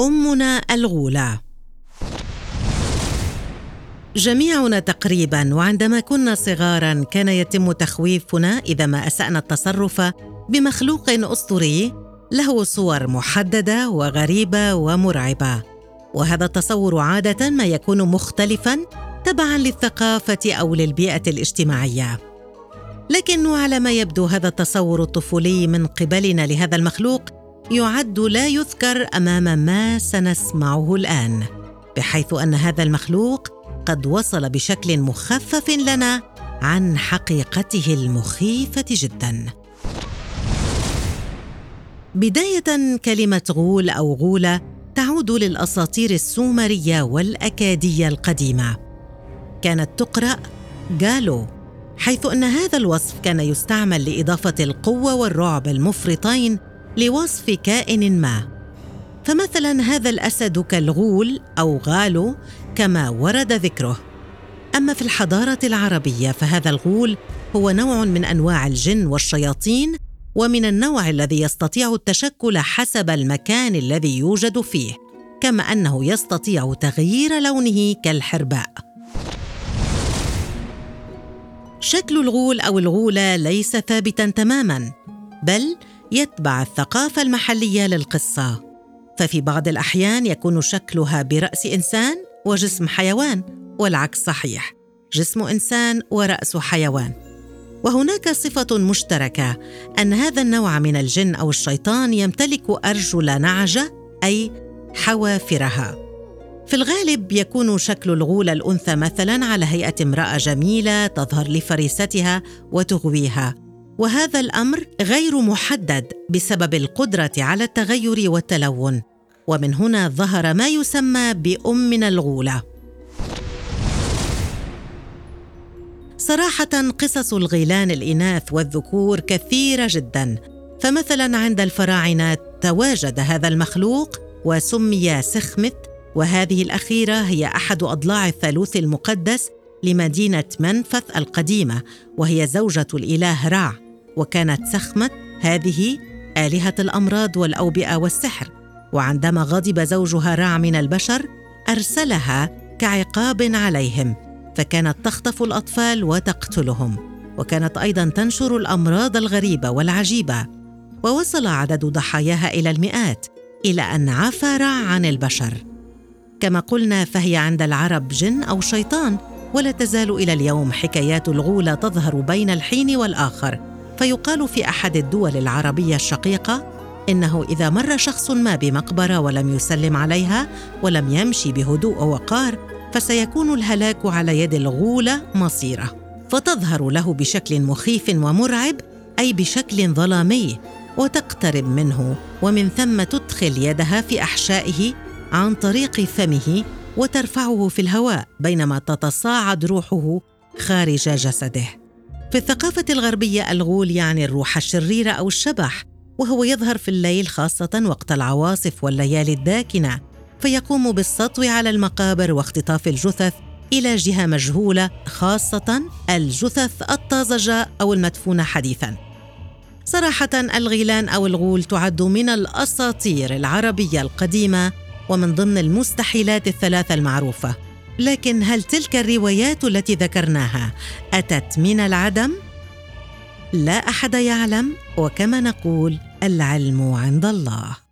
أمنا الغولة. جميعنا تقريبا وعندما كنا صغارا كان يتم تخويفنا إذا ما أسأنا التصرف بمخلوق أسطوري له صور محددة وغريبة ومرعبة. وهذا التصور عادة ما يكون مختلفا تبعا للثقافة أو للبيئة الاجتماعية. لكن على ما يبدو هذا التصور الطفولي من قبلنا لهذا المخلوق يعد لا يذكر أمام ما سنسمعه الآن بحيث أن هذا المخلوق قد وصل بشكل مخفف لنا عن حقيقته المخيفة جدا. بداية كلمة غول أو غولة تعود للأساطير السومرية والأكادية القديمة. كانت تقرأ جالو حيث أن هذا الوصف كان يستعمل لإضافة القوة والرعب المفرطين لوصف كائن ما. فمثلا هذا الأسد كالغول أو غالو كما ورد ذكره. أما في الحضارة العربية فهذا الغول هو نوع من أنواع الجن والشياطين ومن النوع الذي يستطيع التشكل حسب المكان الذي يوجد فيه كما أنه يستطيع تغيير لونه كالحرباء. شكل الغول أو الغولة ليس ثابتا تماما بل يتبع الثقافة المحلية للقصة. ففي بعض الأحيان يكون شكلها برأس إنسان وجسم حيوان والعكس صحيح جسم إنسان ورأس حيوان. وهناك صفة مشتركة أن هذا النوع من الجن أو الشيطان يمتلك أرجل نعجة أي حوافرها. في الغالب يكون شكل الغول الأنثى مثلا على هيئة امرأة جميلة تظهر لفريستها وتغويها. وهذا الأمر غير محدد بسبب القدرة على التغير والتلون. ومن هنا ظهر ما يسمى بأمنا الغولة. صراحة قصص الغيلان الإناث والذكور كثيرة جدا. فمثلا عند الفراعنة تواجد هذا المخلوق وسمي سخمت وهذه الأخيرة هي أحد أضلاع الثالوث المقدس لمدينة منفث القديمة وهي زوجة الإله رع وكانت سخمت هذه آلهة الأمراض والأوبئة والسحر. وعندما غضب زوجها رع من البشر أرسلها كعقاب عليهم فكانت تخطف الأطفال وتقتلهم. وكانت أيضا تنشر الأمراض الغريبة والعجيبة. ووصل عدد ضحاياها إلى المئات إلى أن عفى رع عن البشر. كما قلنا فهي عند العرب جن أو شيطان ولا تزال إلى اليوم حكايات الغولة تظهر بين الحين والآخر. فيقال في أحد الدول العربية الشقيقة إنه إذا مر شخص ما بمقبرة ولم يسلم عليها ولم يمشي بهدوء ووقار فسيكون الهلاك على يد الغولة مصيرة. فتظهر له بشكل مخيف ومرعب أي بشكل ظلامي وتقترب منه ومن ثم تدخل يدها في أحشائه عن طريق فمه وترفعه في الهواء بينما تتصاعد روحه خارج جسده. في الثقافة الغربية الغول يعني الروح الشريرة أو الشبح وهو يظهر في الليل خاصة وقت العواصف والليالي الداكنة فيقوم بالسطو على المقابر واختطاف الجثث إلى جهة مجهولة خاصة الجثث الطازجة أو المدفونة حديثاً. صراحة الغيلان أو الغول تعد من الأساطير العربية القديمة ومن ضمن المستحيلات الثلاثة المعروفة. لكن هل تلك الروايات التي ذكرناها أتت من العدم؟ لا أحد يعلم وكما نقول العلم عند الله